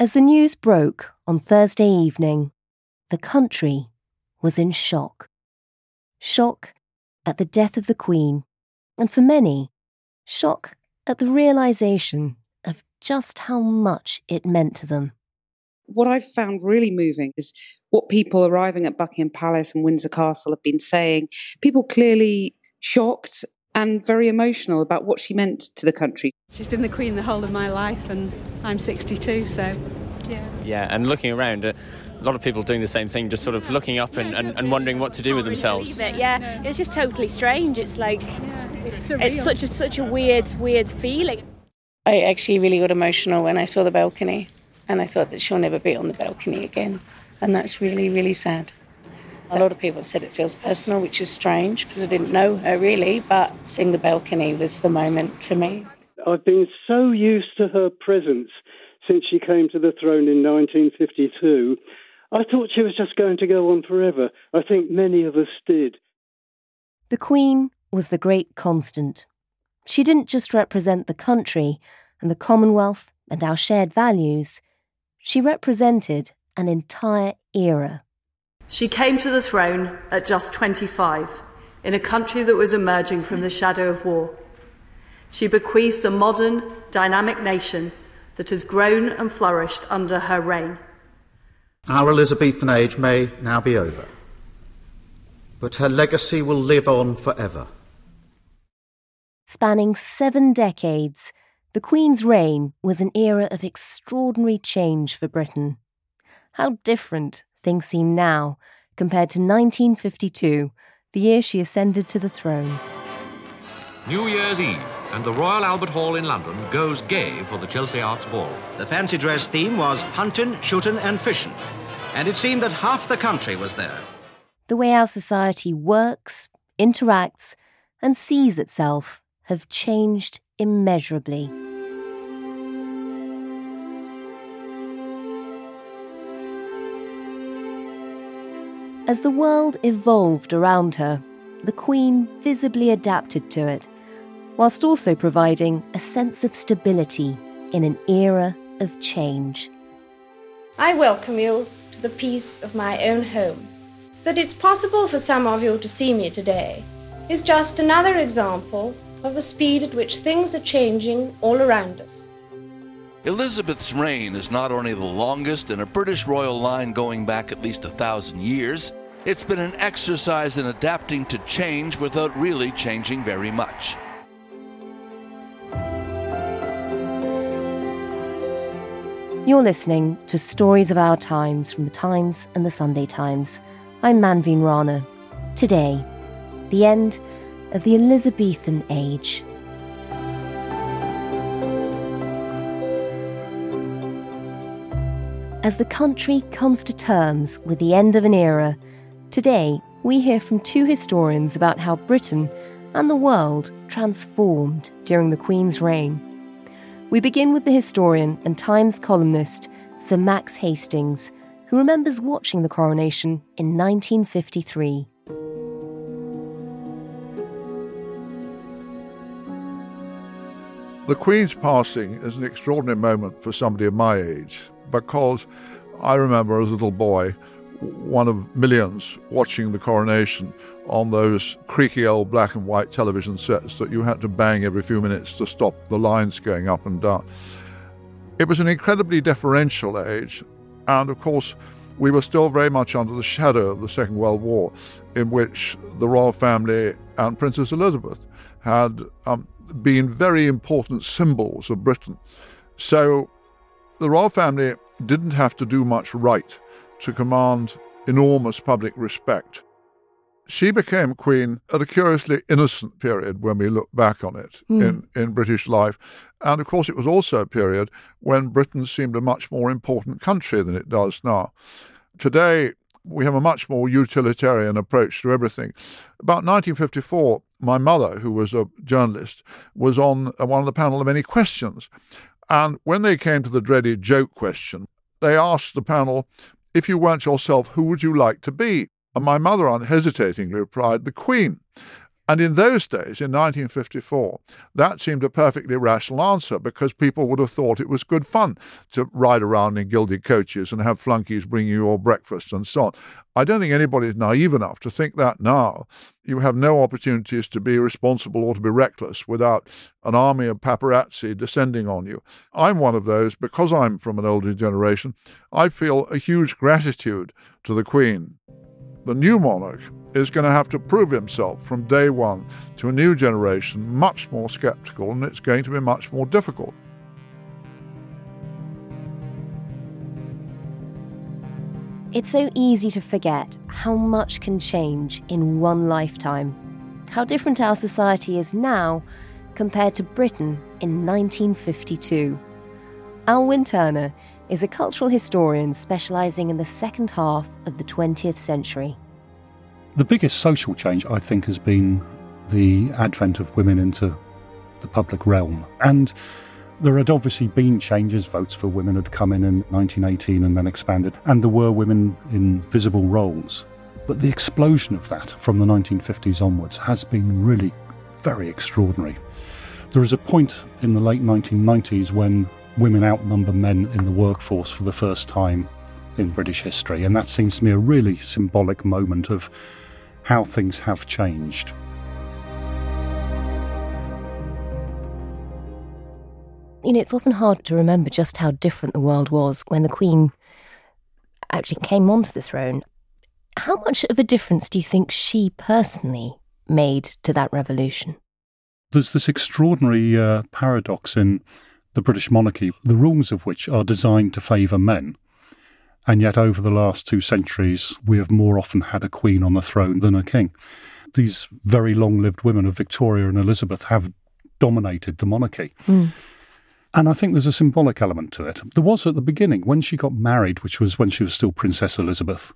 As the news broke on Thursday evening, the country was in shock. Shock at the death of the Queen, and for many, shock at the realization of just how much it meant to them. What I've found really moving is what people arriving at Buckingham Palace and Windsor Castle have been saying. People clearly shocked and very emotional about what she meant to the country. She's been the queen the whole of my life, and I'm 62, so yeah. Yeah, and looking around, uh, a lot of people doing the same thing, just sort of looking up and, and, and wondering what to do with themselves. believe it, yeah. It's just totally strange. It's like It's it's such a such a weird weird feeling. I actually really got emotional when I saw the balcony, and I thought that she'll never be on the balcony again. And that's really, really sad. A lot of people have said it feels personal, which is strange because I didn't know her really, but seeing the balcony was the moment for me. I've been so used to her presence since she came to the throne in 1952. I thought she was just going to go on forever. I think many of us did. The Queen was the great constant. She didn't just represent the country and the Commonwealth and our shared values, she represented an entire era. She came to the throne at just 25 in a country that was emerging from the shadow of war. She bequeaths a modern, dynamic nation that has grown and flourished under her reign. Our Elizabethan age may now be over, but her legacy will live on forever. Spanning seven decades, the Queen's reign was an era of extraordinary change for Britain. How different things seem now compared to 1952, the year she ascended to the throne. New Year's Eve, and the Royal Albert Hall in London goes gay for the Chelsea Arts Ball. The fancy dress theme was hunting, shooting, and fishing, and it seemed that half the country was there. The way our society works, interacts, and sees itself have changed immeasurably. As the world evolved around her, the Queen visibly adapted to it, whilst also providing a sense of stability in an era of change. I welcome you to the peace of my own home. That it's possible for some of you to see me today is just another example of the speed at which things are changing all around us. Elizabeth's reign is not only the longest in a British royal line going back at least a thousand years, it's been an exercise in adapting to change without really changing very much. You're listening to Stories of Our Times from the Times and the Sunday Times. I'm Manveen Rana. Today, the end of the Elizabethan age. As the country comes to terms with the end of an era, today we hear from two historians about how Britain and the world transformed during the Queen's reign. We begin with the historian and Times columnist Sir Max Hastings, who remembers watching the coronation in 1953. The Queen's passing is an extraordinary moment for somebody of my age because I remember as a little boy one of millions watching the coronation on those creaky old black and white television sets that you had to bang every few minutes to stop the lines going up and down. It was an incredibly deferential age, and of course, we were still very much under the shadow of the Second World War, in which the royal family and Princess Elizabeth had um, been very important symbols of Britain. So the royal family didn't have to do much right to command enormous public respect. She became queen at a curiously innocent period when we look back on it mm. in, in British life. And of course, it was also a period when Britain seemed a much more important country than it does now. Today, we have a much more utilitarian approach to everything. About 1954, my mother, who was a journalist, was on one of the panel of any questions. And when they came to the dreaded joke question, they asked the panel, if you weren't yourself, who would you like to be? And my mother unhesitatingly replied, the Queen. And in those days, in 1954, that seemed a perfectly rational answer because people would have thought it was good fun to ride around in gilded coaches and have flunkies bring you your breakfast and so on. I don't think anybody is naive enough to think that now. You have no opportunities to be responsible or to be reckless without an army of paparazzi descending on you. I'm one of those because I'm from an older generation. I feel a huge gratitude to the Queen. The new monarch is going to have to prove himself from day one to a new generation much more skeptical, and it's going to be much more difficult. It's so easy to forget how much can change in one lifetime. How different our society is now compared to Britain in 1952. Alwyn Turner is a cultural historian specialising in the second half of the 20th century. The biggest social change, I think, has been the advent of women into the public realm. And there had obviously been changes. Votes for women had come in in 1918 and then expanded, and there were women in visible roles. But the explosion of that from the 1950s onwards has been really very extraordinary. There is a point in the late 1990s when women outnumber men in the workforce for the first time in British history, and that seems to me a really symbolic moment of how things have changed. You know, it's often hard to remember just how different the world was when the Queen actually came onto the throne. How much of a difference do you think she personally made to that revolution? There's this extraordinary uh, paradox in the British monarchy, the rules of which are designed to favour men. And yet, over the last two centuries, we have more often had a queen on the throne than a king. These very long lived women of Victoria and Elizabeth have dominated the monarchy. Mm. And I think there's a symbolic element to it. There was at the beginning, when she got married, which was when she was still Princess Elizabeth,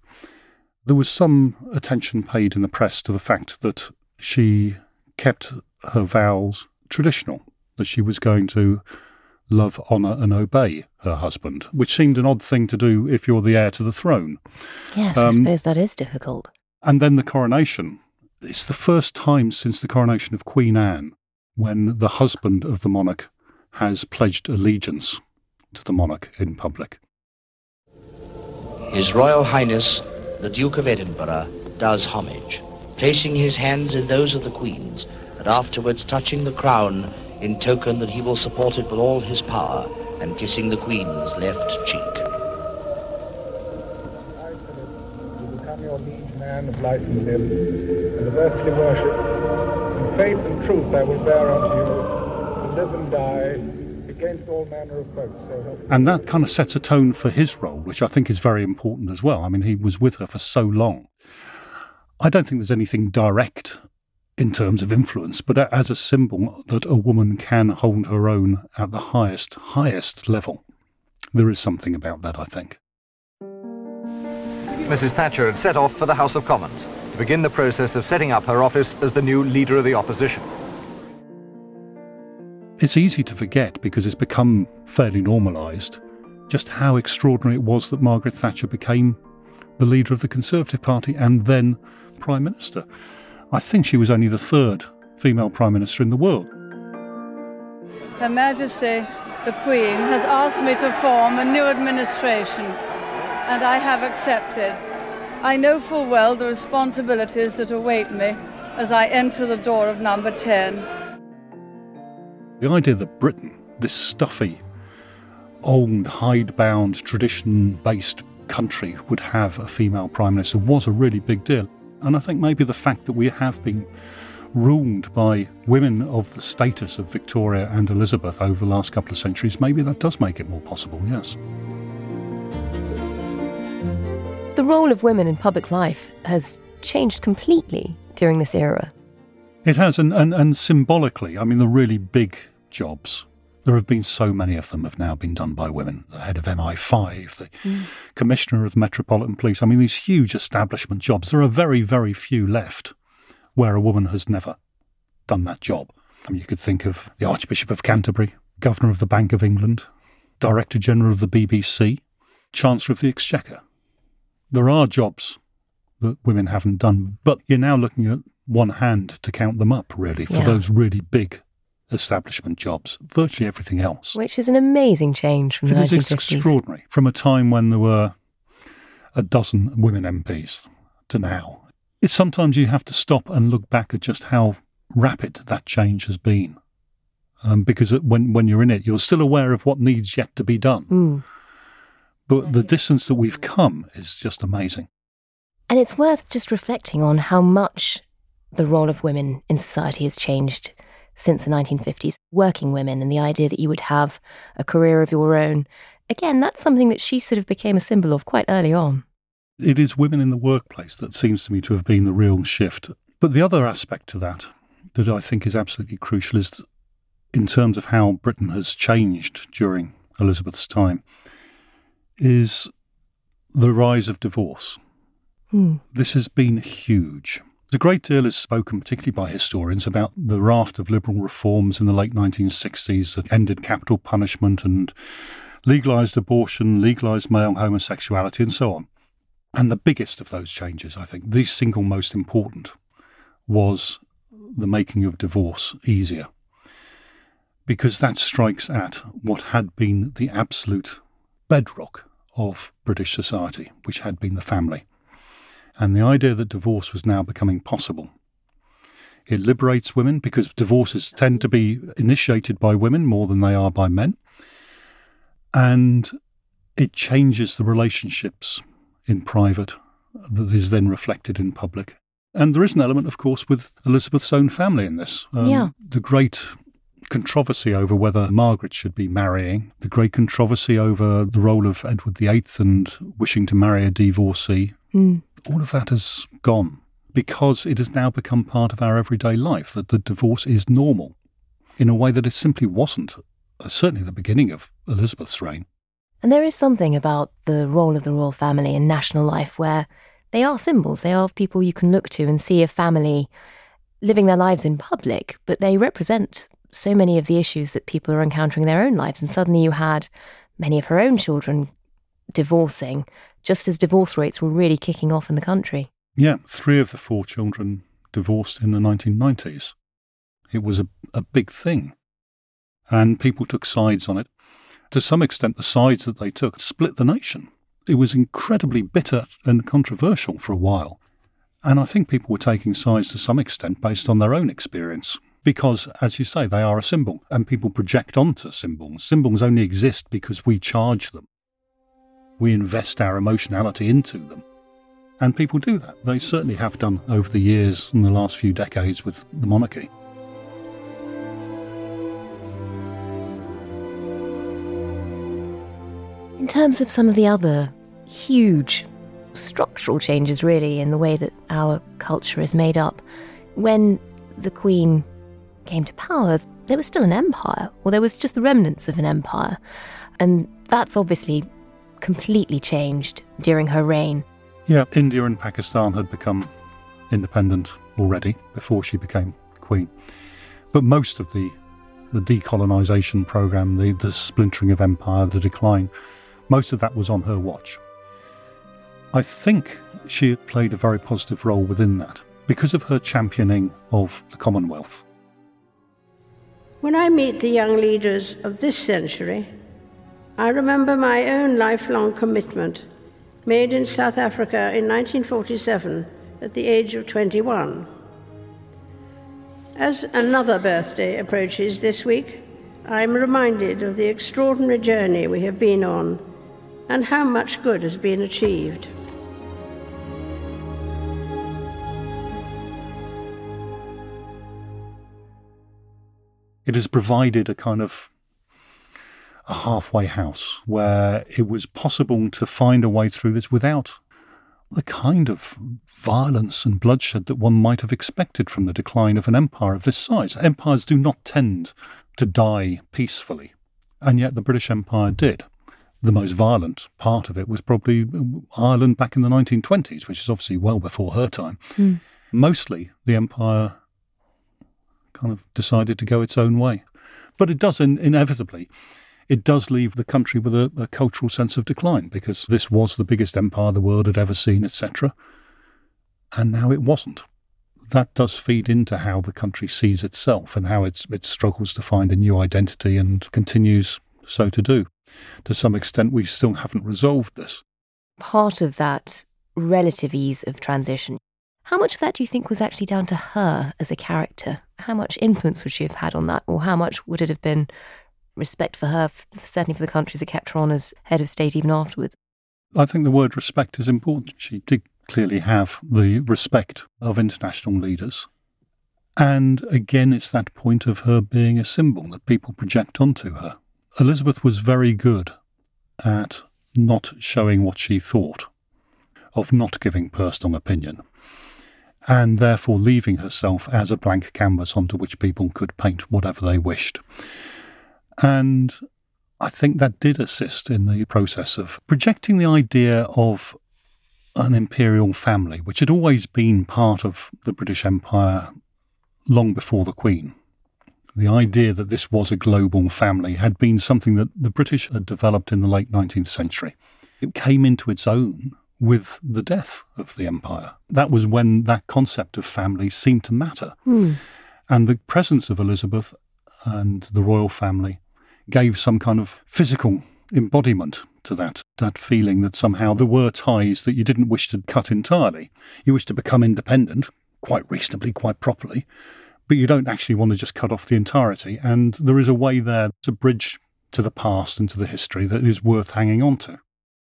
there was some attention paid in the press to the fact that she kept her vows traditional, that she was going to love, honour, and obey her husband, which seemed an odd thing to do if you're the heir to the throne. Yes, um, I suppose that is difficult. And then the coronation. It's the first time since the coronation of Queen Anne when the husband of the monarch has pledged allegiance to the monarch in public. His Royal Highness, the Duke of Edinburgh, does homage, placing his hands in those of the Queen's, and afterwards touching the crown in token that he will support it with all his power, and kissing the Queen's left cheek. I, Philip, become your liege man of life and limb, and of earthly worship. In faith and truth I will bear unto you, to live and die against all manner of folk. So and that kind of sets a tone for his role, which I think is very important as well. I mean, he was with her for so long. I don't think there's anything direct in terms of influence, but as a symbol that a woman can hold her own at the highest, highest level. There is something about that, I think. Mrs. Thatcher had set off for the House of Commons to begin the process of setting up her office as the new leader of the opposition. It's easy to forget because it's become fairly normalised just how extraordinary it was that Margaret Thatcher became the leader of the Conservative Party and then Prime Minister. I think she was only the third female Prime Minister in the world. Her Majesty, the Queen, has asked me to form a new administration, and I have accepted. I know full well the responsibilities that await me as I enter the door of number 10. The idea that Britain, this stuffy, old, hidebound, tradition based country, would have a female prime minister was a really big deal. And I think maybe the fact that we have been ruled by women of the status of Victoria and Elizabeth over the last couple of centuries, maybe that does make it more possible, yes. The role of women in public life has changed completely during this era. It has, and, and, and symbolically, I mean, the really big jobs, there have been so many of them have now been done by women. The head of MI5, the mm. commissioner of the Metropolitan Police. I mean, these huge establishment jobs. There are very, very few left where a woman has never done that job. I mean, you could think of the Archbishop of Canterbury, Governor of the Bank of England, Director General of the BBC, Chancellor of the Exchequer. There are jobs that women haven't done, but you're now looking at one hand to count them up, really, for yeah. those really big establishment jobs. Virtually everything else. Which is an amazing change from the it 1950s. It's extraordinary. From a time when there were a dozen women MPs to now it's sometimes you have to stop and look back at just how rapid that change has been. Um, because when when you're in it, you're still aware of what needs yet to be done. Mm. But the distance that we've come is just amazing. And it's worth just reflecting on how much the role of women in society has changed since the 1950s. Working women and the idea that you would have a career of your own. Again, that's something that she sort of became a symbol of quite early on. It is women in the workplace that seems to me to have been the real shift. But the other aspect to that, that I think is absolutely crucial, is in terms of how Britain has changed during Elizabeth's time, is the rise of divorce. Hmm. This has been huge. A great deal is spoken, particularly by historians, about the raft of liberal reforms in the late 1960s that ended capital punishment and legalised abortion, legalised male homosexuality, and so on. And the biggest of those changes, I think, the single most important, was the making of divorce easier. Because that strikes at what had been the absolute bedrock of British society, which had been the family. And the idea that divorce was now becoming possible. It liberates women because divorces tend to be initiated by women more than they are by men. And it changes the relationships in private that is then reflected in public. And there is an element, of course, with Elizabeth's own family in this. Um, yeah. The great controversy over whether Margaret should be marrying, the great controversy over the role of Edward VIII and wishing to marry a divorcee, mm. All of that has gone because it has now become part of our everyday life that the divorce is normal in a way that it simply wasn't, uh, certainly the beginning of Elizabeth's reign. And there is something about the role of the royal family in national life where they are symbols. They are people you can look to and see a family living their lives in public, but they represent so many of the issues that people are encountering in their own lives. And suddenly you had many of her own children divorcing, just as divorce rates were really kicking off in the country. Yeah, three of the four children divorced in the 1990s. It was a, a big thing. And people took sides on it to some extent, the sides that they took split the nation. It was incredibly bitter and controversial for a while. And I think people were taking sides to some extent based on their own experience. Because, as you say, they are a symbol, and people project onto symbols. Symbols only exist because we charge them. We invest our emotionality into them. And people do that. They certainly have done over the years and the last few decades with the monarchy. In terms of some of the other huge structural changes, really, in the way that our culture is made up, when the Queen came to power, there was still an empire, or there was just the remnants of an empire. And that's obviously completely changed during her reign. Yeah, India and Pakistan had become independent already before she became Queen. But most of the the decolonisation program, the, the splintering of empire, the decline, most of that was on her watch. I think she played a very positive role within that because of her championing of the Commonwealth. When I meet the young leaders of this century, I remember my own lifelong commitment made in South Africa in 1947 at the age of 21. As another birthday approaches this week, I am reminded of the extraordinary journey we have been on and how much good has been achieved. It has provided a kind of a halfway house where it was possible to find a way through this without the kind of violence and bloodshed that one might have expected from the decline of an empire of this size. Empires do not tend to die peacefully, and yet the British Empire did. The most violent part of it was probably Ireland back in the 1920s, which is obviously well before her time. Mm. Mostly the empire kind of decided to go its own way. But it does in, inevitably it does leave the country with a, a cultural sense of decline because this was the biggest empire the world had ever seen, etc. And now it wasn't. That does feed into how the country sees itself and how it's, it struggles to find a new identity and continues so to do. To some extent, we still haven't resolved this. Part of that relative ease of transition, how much of that do you think was actually down to her as a character? How much influence would she have had on that, or how much would it have been respect for her, certainly for the countries that kept her on as head of state even afterwards. I think the word respect is important. She did clearly have the respect of international leaders. And again, it's that point of her being a symbol that people project onto her. Elizabeth was very good at not showing what she thought, of not giving personal opinion, and therefore leaving herself as a blank canvas onto which people could paint whatever they wished. And I think that did assist in the process of projecting the idea of an imperial family, which had always been part of the British Empire long before the Queen. The idea that this was a global family had been something that the British had developed in the late 19th century. It came into its own with the death of the empire. That was when that concept of family seemed to matter. Mm. And the presence of Elizabeth and the royal family gave some kind of physical embodiment to that, that feeling that somehow there were ties that you didn't wish to cut entirely. You wish to become independent, quite reasonably, quite properly, but you don't actually want to just cut off the entirety. And there is a way there to bridge to the past and to the history that is worth hanging on to.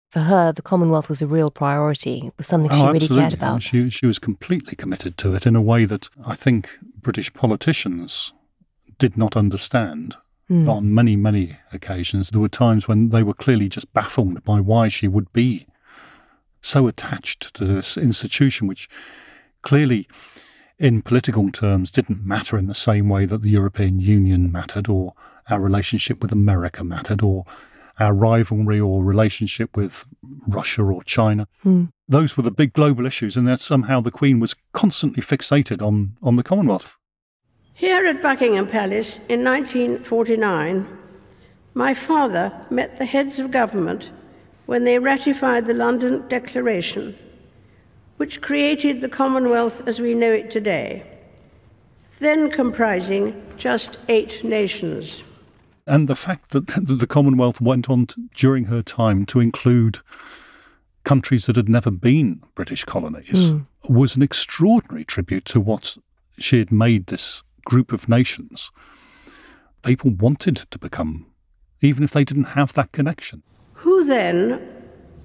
For her, the Commonwealth was a real priority. It was something oh, she absolutely. really cared about. She, she was completely committed to it in a way that I think British politicians did not understand Mm. on many, many occasions. There were times when they were clearly just baffled by why she would be so attached to this institution, which clearly, in political terms, didn't matter in the same way that the European Union mattered, or our relationship with America mattered, or our rivalry or relationship with Russia or China. Mm. Those were the big global issues, and that somehow the Queen was constantly fixated on, on the Commonwealth. Here at Buckingham Palace in 1949, my father met the heads of government when they ratified the London Declaration, which created the Commonwealth as we know it today, then comprising just eight nations. And the fact that the Commonwealth went on to, during her time to include countries that had never been British colonies Mm. was an extraordinary tribute to what she had made this group of nations, people wanted to become, even if they didn't have that connection. Who then,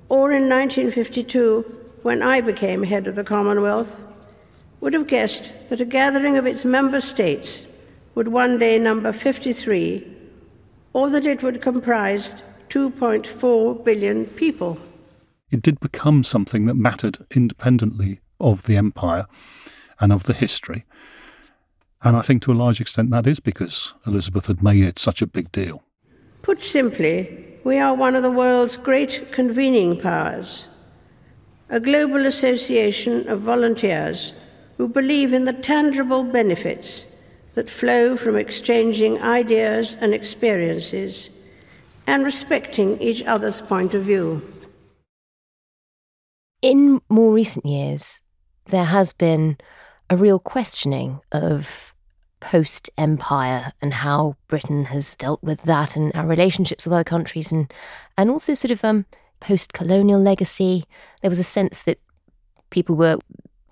or in 1952, when I became head of the Commonwealth, would have guessed that a gathering of its member states would one day number 53, or that it would comprise 2.4 billion people? It did become something that mattered independently of the empire and of the history. And I think to a large extent that is because Elizabeth had made it such a big deal. Put simply, we are one of the world's great convening powers, a global association of volunteers who believe in the tangible benefits that flow from exchanging ideas and experiences and respecting each other's point of view. In more recent years, there has been a real questioning of post empire and how Britain has dealt with that and our relationships with other countries and and also sort of um post colonial legacy. There was a sense that people were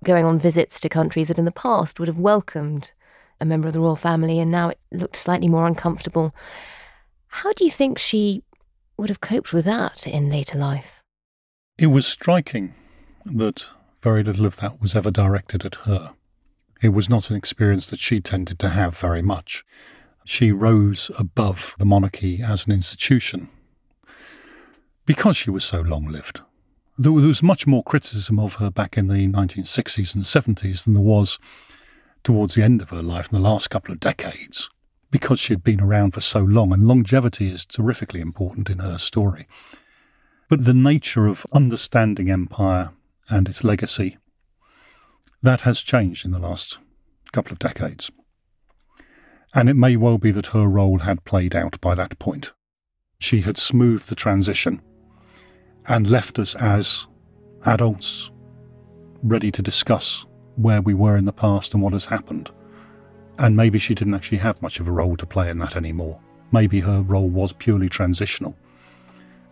going on visits to countries that in the past would have welcomed a member of the royal family, and now it looked slightly more uncomfortable. How do you think she would have coped with that in later life? It was striking that very little of that was ever directed at her. It was not an experience that she tended to have very much. She rose above the monarchy as an institution because she was so long lived. There was much more criticism of her back in the 1960s and 70s than there was towards the end of her life in the last couple of decades because she had been around for so long, and longevity is terrifically important in her story. But the nature of understanding empire and its legacy, that has changed in the last couple of decades. And it may well be that her role had played out by that point. She had smoothed the transition and left us as adults ready to discuss where we were in the past and what has happened. And maybe she didn't actually have much of a role to play in that anymore. Maybe her role was purely transitional.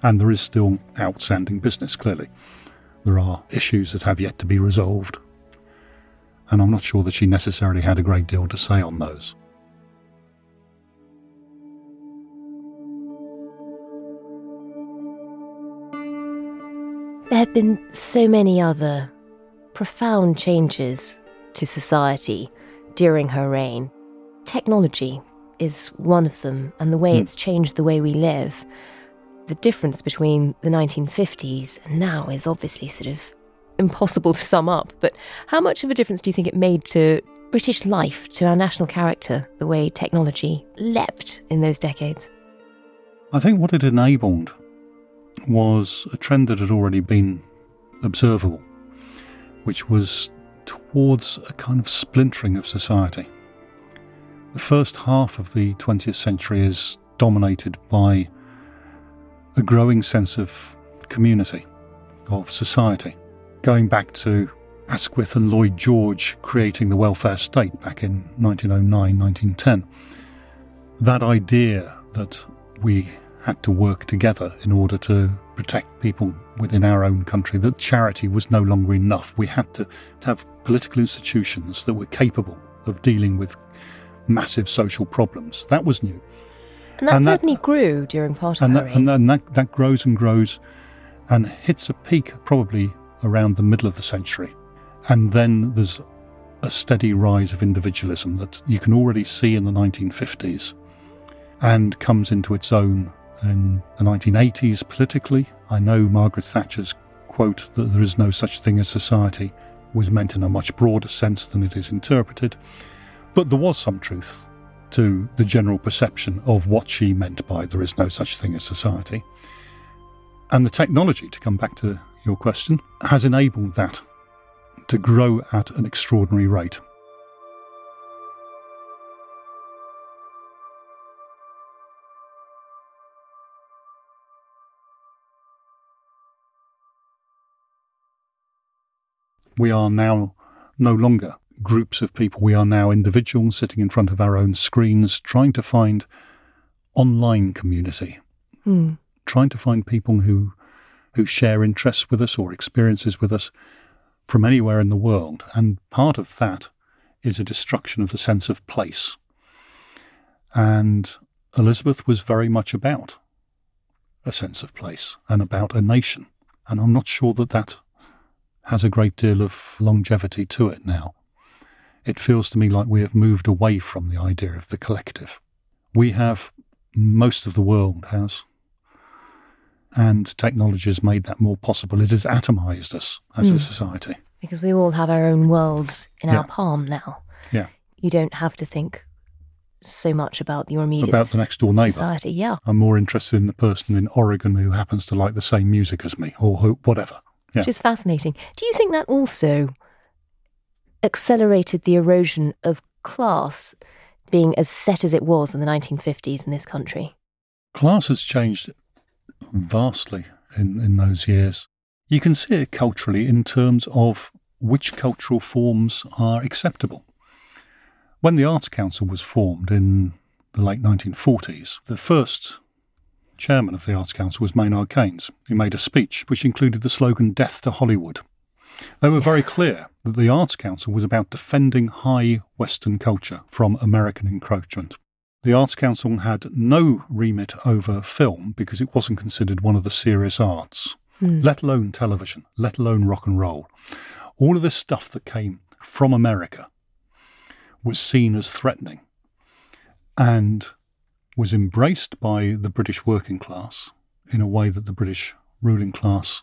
And there is still outstanding business, clearly. There are issues that have yet to be resolved. And I'm not sure that she necessarily had a great deal to say on those. There have been so many other profound changes to society during her reign. Technology is one of them, and the way mm. it's changed the way we live. The difference between the 1950s and now is obviously sort of impossible to sum up, but how much of a difference do you think it made to British life, to our national character, the way technology leapt in those decades? I think what it enabled was a trend that had already been observable, which was towards a kind of splintering of society. The first half of the 20th century is dominated by a growing sense of community, of society, going back to Asquith and Lloyd George creating the welfare state back in 1909 1910. That idea that we had to work together in order to protect people within our own country, that charity was no longer enough. We had to, have political institutions that were capable of dealing with massive social problems. That was new. And that and certainly that, grew during part of and that, and, and that, that grows and grows and hits a peak probably around the middle of the century. And then there's a steady rise of individualism that you can already see in the 1950s and comes into its own in the 1980s politically. I know Margaret Thatcher's quote that there is no such thing as society was meant in a much broader sense than it is interpreted. But there was some truth to the general perception of what she meant by there is no such thing as society. And the technology, to come back to your question, has enabled that to grow at an extraordinary rate. We are now no longer groups of people. We are now individuals sitting in front of our own screens, trying to find online community, mm. trying to find people who who share interests with us or experiences with us from anywhere in the world. And part of that is a destruction of the sense of place. And Elizabeth was very much about a sense of place and about a nation. And I'm not sure that that has a great deal of longevity to it now. It feels to me like we have moved away from the idea of the collective. We have, most of the world has, and technology has made that more possible. It has atomized us as mm. a hmm. society. Because we all have our own worlds in yeah. our palm now. Yeah. You don't have to think so much about your immediate about the next door neighbour. Society, yeah. I'm more interested in the person in Oregon who happens to like the same music as me, or who, whatever yeah. which is fascinating. Do you think that also accelerated the erosion of class being as set as it was in the 1950s in this country? Class has changed vastly in, in those years. You can see it culturally in terms of which cultural forms are acceptable. When the Arts Council was formed in the late 1940s, the first chairman of the Arts Council was Maynard Keynes, who made a speech which included the slogan Death to Hollywood. They were very clear that the Arts Council was about defending high Western culture from American encroachment. The Arts Council had no remit over film because it wasn't considered one of the serious arts, Hmm. let alone television, let alone rock and roll. All of this stuff that came from America was seen as threatening and was embraced by the British working class in a way that the British ruling class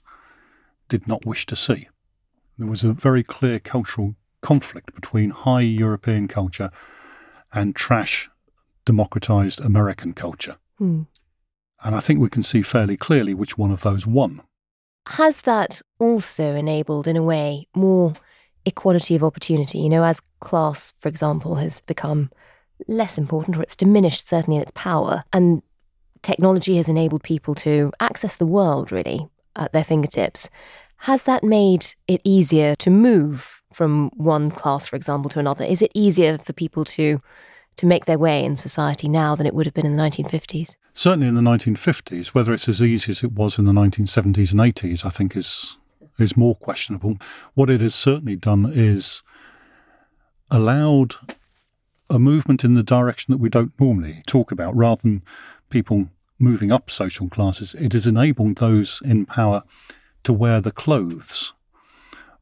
did not wish to see. There was a very clear cultural conflict between high European culture and trash democratized American culture. Hmm. And I think we can see fairly clearly which one of those won. Has that also enabled, in a way, more equality of opportunity? You know, as class, for example, has become less important or it's diminished, certainly in its power, and technology has enabled people to access the world, really, at their fingertips. Has that made it easier to move from one class, for example, to another? Is it easier for people to to make their way in society now than it would have been in the 1950s? Certainly in the 1950s, whether it's as easy as it was in the 1970s and 80s, I think is is more questionable. What it has certainly done is allowed a movement in the direction that we don't normally talk about. Rather than people moving up social classes, it has enabled those in power to wear the clothes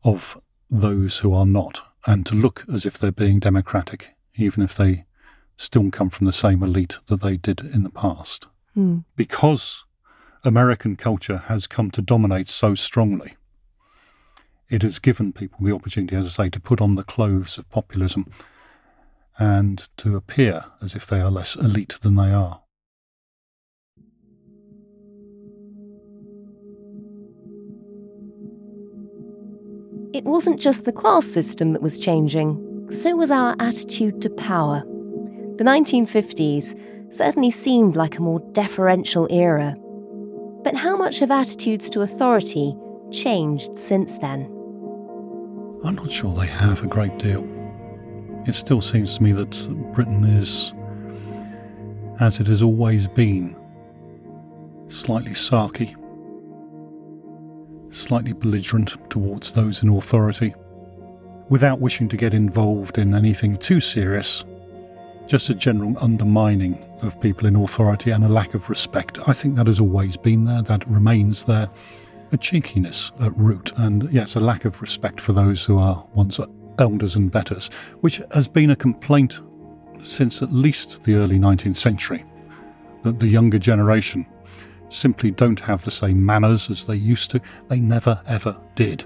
of those who are not and to look as if they're being democratic, even if they still come from the same elite that they did in the past. Hmm. Because American culture has come to dominate so strongly, it has given people the opportunity, as I say, to put on the clothes of populism and to appear as if they are less elite than they are. It wasn't just the class system that was changing, so was our attitude to power. The 1950s certainly seemed like a more deferential era. But how much have attitudes to authority changed since then? I'm not sure they have a great deal. It still seems to me that Britain is, as it has always been, slightly sarky, slightly belligerent towards those in authority, without wishing to get involved in anything too serious. Just a general undermining of people in authority and a lack of respect. I think that has always been there, that remains there. A cheekiness at root, and yes, a lack of respect for those who are one's elders and betters, which has been a complaint since at least the early 19th century. That the younger generation simply don't have the same manners as they used to. They never, ever did.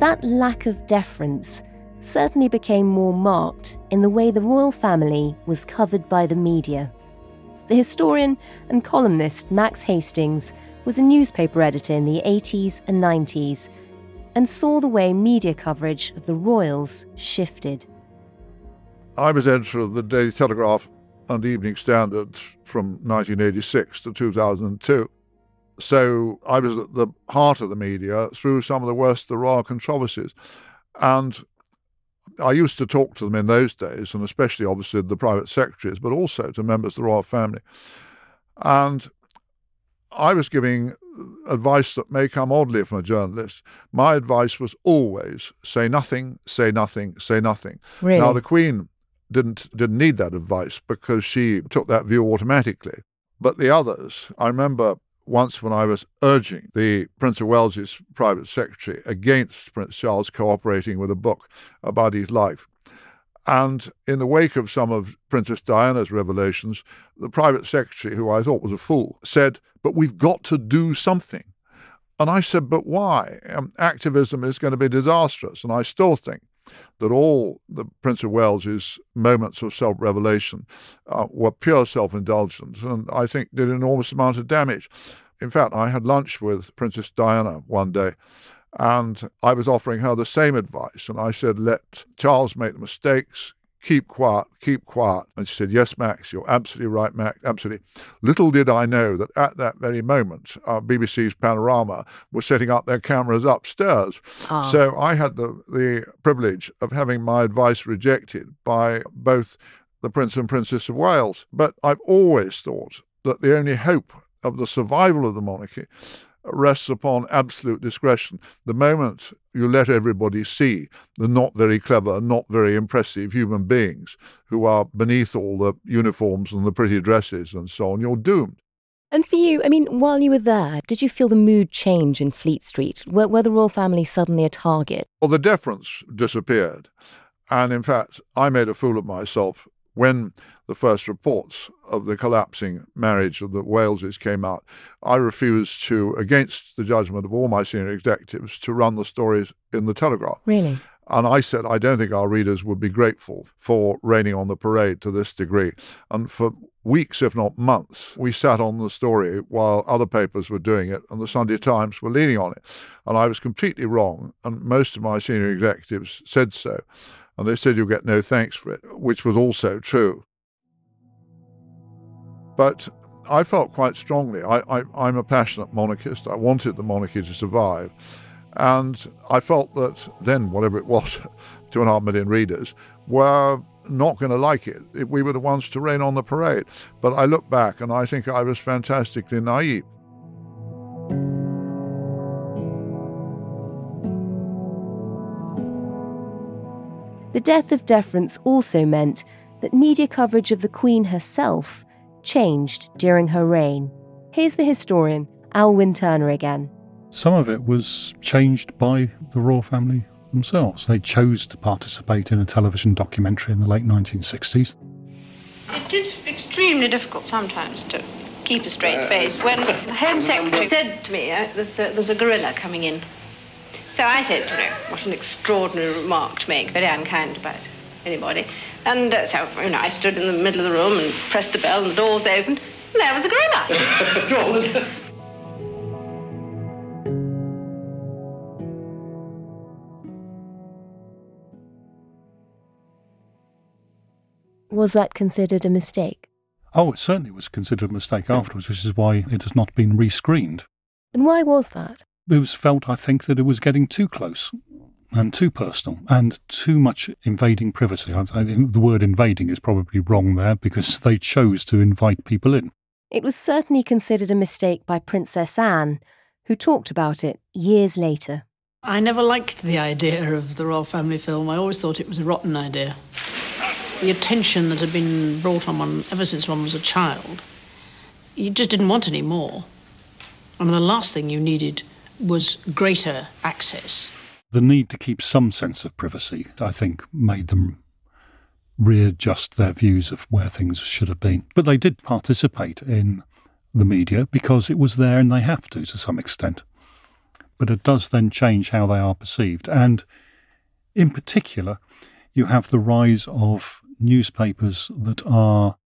That lack of deference certainly became more marked in the way the royal family was covered by the media. The historian and columnist Max Hastings was a newspaper editor in the 80s and 90s and saw the way media coverage of the royals shifted. I was editor of the Daily Telegraph and Evening Standard from 1986 to 2002. So I was at the heart of the media through some of the worst of the royal controversies. And I used to talk to them in those days, and especially obviously the private secretaries, but also to members of the royal family. And I was giving advice that may come oddly from a journalist. My advice was always say nothing, say nothing, say nothing. Really? Now the Queen didn't didn't need that advice because she took that view automatically. But the others, I remember once when I was urging the Prince of Wales's private secretary against Prince Charles cooperating with a book about his life. And in the wake of some of Princess Diana's revelations, the private secretary, who I thought was a fool, said, But we've got to do something. And I said, But why? Um, activism is going to be disastrous. And I still think that all the Prince of Wales's moments of self revelation uh, were pure self indulgence and I think did an enormous amount of damage. In fact, I had lunch with Princess Diana one day and I was offering her the same advice. And I said, let Charles make the mistakes, keep quiet, keep quiet. And she said, Yes, Max, you're absolutely right, Max, absolutely. Little did I know that at that very moment, uh, BBC's Panorama was setting up their cameras upstairs. Ah. So I had the, the privilege of having my advice rejected by both the Prince and Princess of Wales. But I've always thought that the only hope of the survival of the monarchy rests upon absolute discretion. The moment you let everybody see the not very clever, not very impressive human beings who are beneath all the uniforms and the pretty dresses and so on, you're doomed. And for you, I mean, while you were there, did you feel the mood change in Fleet Street? Were, were the royal family suddenly a target? Well, the deference disappeared. And in fact, I made a fool of myself when the first reports of the collapsing marriage of the Waleses came out, I refused to, against the judgment of all my senior executives, to run the stories in the Telegraph. Really? And I said, I don't think our readers would be grateful for raining on the parade to this degree. And for weeks, if not months, we sat on the story while other papers were doing it, and the Sunday Times were leaning on it. And I was completely wrong, and most of my senior executives said so. And they said, You'll get no thanks for it, which was also true. But I felt quite strongly. I, am a passionate monarchist. I wanted the monarchy to survive. And I felt that then, whatever it was, two and a half million readers, were not going to like it. We were the ones to rain on the parade. But I look back and I think I was fantastically naive. The death of deference also meant that media coverage of the Queen herself changed during her reign. Here's the historian, Alwyn Turner again. Some of it was changed by the royal family themselves. They chose to participate in a television documentary in the late 1960s. It is extremely difficult sometimes to keep a straight face. When the Home Secretary said to me, uh, there's, a, there's a gorilla coming in. So I said, you know, what an extraordinary remark to make, very unkind about anybody. And uh, so, you know, I stood in the middle of the room and pressed the bell and the doors opened, and there was a gorilla. Was that considered a mistake? Oh, it certainly was considered a mistake afterwards, which is why it has not been rescreened. And why was that? It was felt, I think, that it was getting too close and too personal and too much invading privacy. I, I, the word invading is probably wrong there because they chose to invite people in. It was certainly considered a mistake by Princess Anne, who talked about it years later. I never liked the idea of the royal family film. I always thought it was a rotten idea. The attention that had been brought on one ever since one was a child, you just didn't want any more. And the last thing you needed was greater access. The need to keep some sense of privacy, I think, made them readjust their views of where things should have been. But they did participate in the media because it was there and they have to to some extent. But it does then change how they are perceived. And in particular, you have the rise of newspapers that are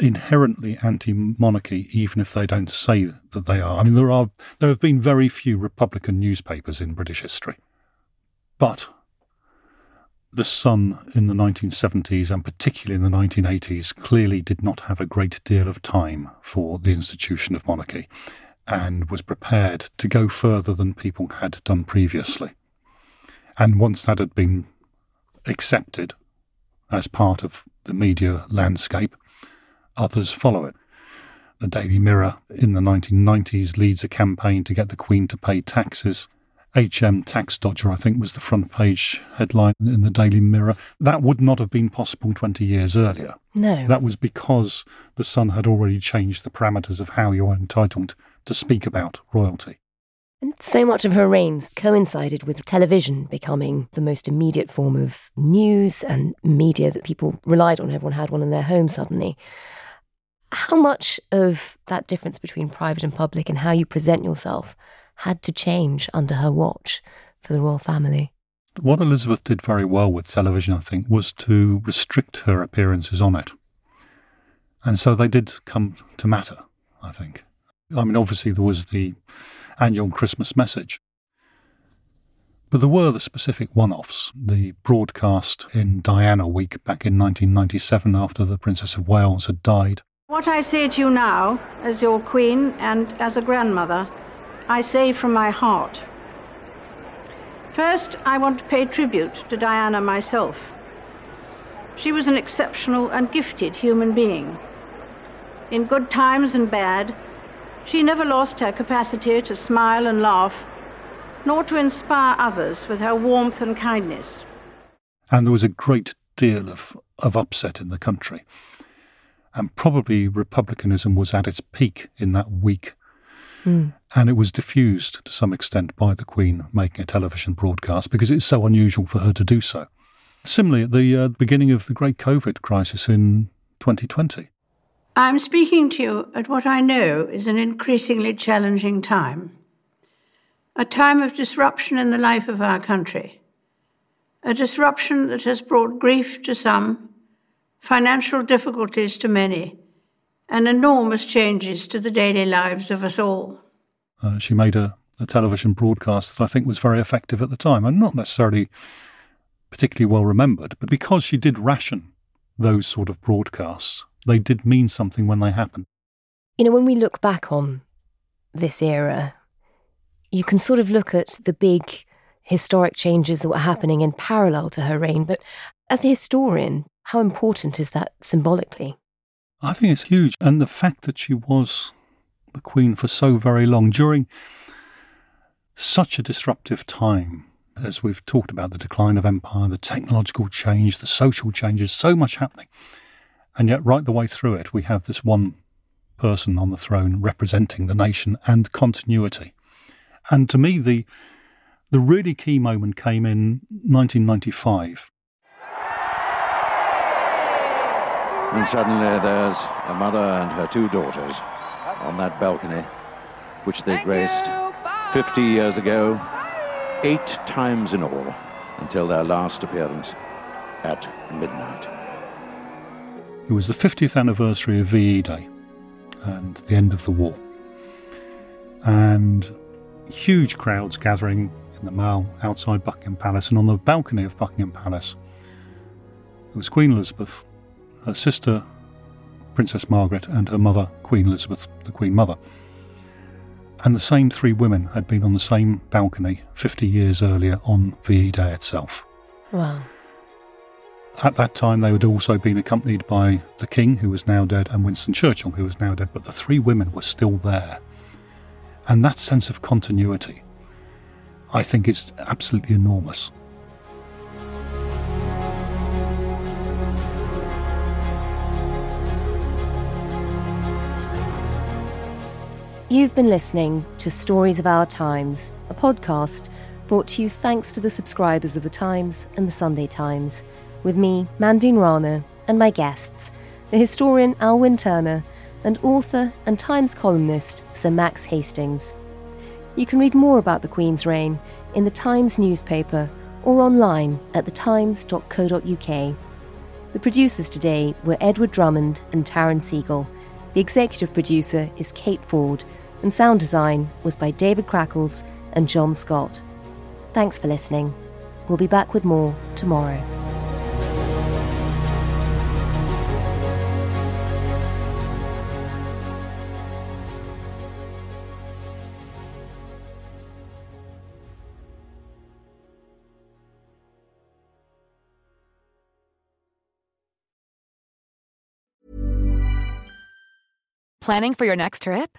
inherently anti-monarchy, even if they don't say that they are. I mean, there are there have been very few Republican newspapers in British history, but the Sun in the 1970s and particularly in the 1980s clearly did not have a great deal of time for the institution of monarchy, and was prepared to go further than people had done previously. And once that had been accepted as part of the media landscape, others follow it. The Daily Mirror in the 1990s leads a campaign to get the Queen to pay taxes. HM Tax Dodger, I think, was the front page headline in the Daily Mirror. That would not have been possible 20 years earlier. No. That was because the Sun had already changed the parameters of how you're entitled to speak about royalty. And so much of her reigns coincided with television becoming the most immediate form of news and media that people relied on. Everyone had one in their home suddenly. How much of that difference between private and public and how you present yourself had to change under her watch for the royal family? What Elizabeth did very well with television, I think, was to restrict her appearances on it. And so they did come to matter, I think. I mean, obviously, there was the annual Christmas message. But there were the specific one offs. The broadcast in Diana Week back in 1997 after the Princess of Wales had died. What I say to you now, as your queen and as a grandmother, I say from my heart. First, I want to pay tribute to Diana myself. She was an exceptional and gifted human being. In good times and bad, she never lost her capacity to smile and laugh, nor to inspire others with her warmth and kindness. And there was a great deal of, of upset in the country. And probably republicanism was at its peak in that week. Mm. And it was diffused to some extent by the Queen making a television broadcast because it's so unusual for her to do so. Similarly, at the uh, beginning of the great COVID crisis in 2020. I'm speaking to you at what I know is an increasingly challenging time. A time of disruption in the life of our country. A disruption that has brought grief to some, financial difficulties to many, and enormous changes to the daily lives of us all. Uh, she made a, a television broadcast that I think was very effective at the time, and not necessarily particularly well remembered, but because she did ration those sort of broadcasts, they did mean something when they happened. You know, when we look back on this era, you can sort of look at the big historic changes that were happening in parallel to her reign, but as a historian, how important is that symbolically? I think it's huge. And the fact that she was the Queen for so very long during such a disruptive time, as we've talked about the decline of empire, the technological change, the social changes, so much happening. And yet, right the way through it, we have this one person on the throne representing the nation and continuity. And to me, the the really key moment came in 1995. And suddenly there's a mother and her two daughters on that balcony, which they graced 50 years ago, eight times in all, until their last appearance at midnight. It was the 50th anniversary of VE Day and the end of the war. And huge crowds gathering in the Mall outside Buckingham Palace and on the balcony of Buckingham Palace. There was Queen Elizabeth, her sister Princess Margaret, and her mother, Queen Elizabeth, the Queen Mother. And the same three women had been on the same balcony 50 years earlier on VE Day itself. Wow. At that time, they had also been accompanied by the King, who was now dead, and Winston Churchill, who was now dead, but the three women were still there. And that sense of continuity, I think, is absolutely enormous. You've been listening to Stories of Our Times, a podcast brought to you thanks to the subscribers of The Times and The Sunday Times, with me, Manveen Rana, and my guests, the historian Alwyn Turner and author and Times columnist Sir Max Hastings. You can read more about the Queen's reign in the Times newspaper or online at thetimes.co.uk. The producers today were Edward Drummond and Taryn Siegel. The executive producer is Kate Ford, and sound design was by David Crackles and John Scott. Thanks for listening. We'll be back with more tomorrow. Planning for your next trip?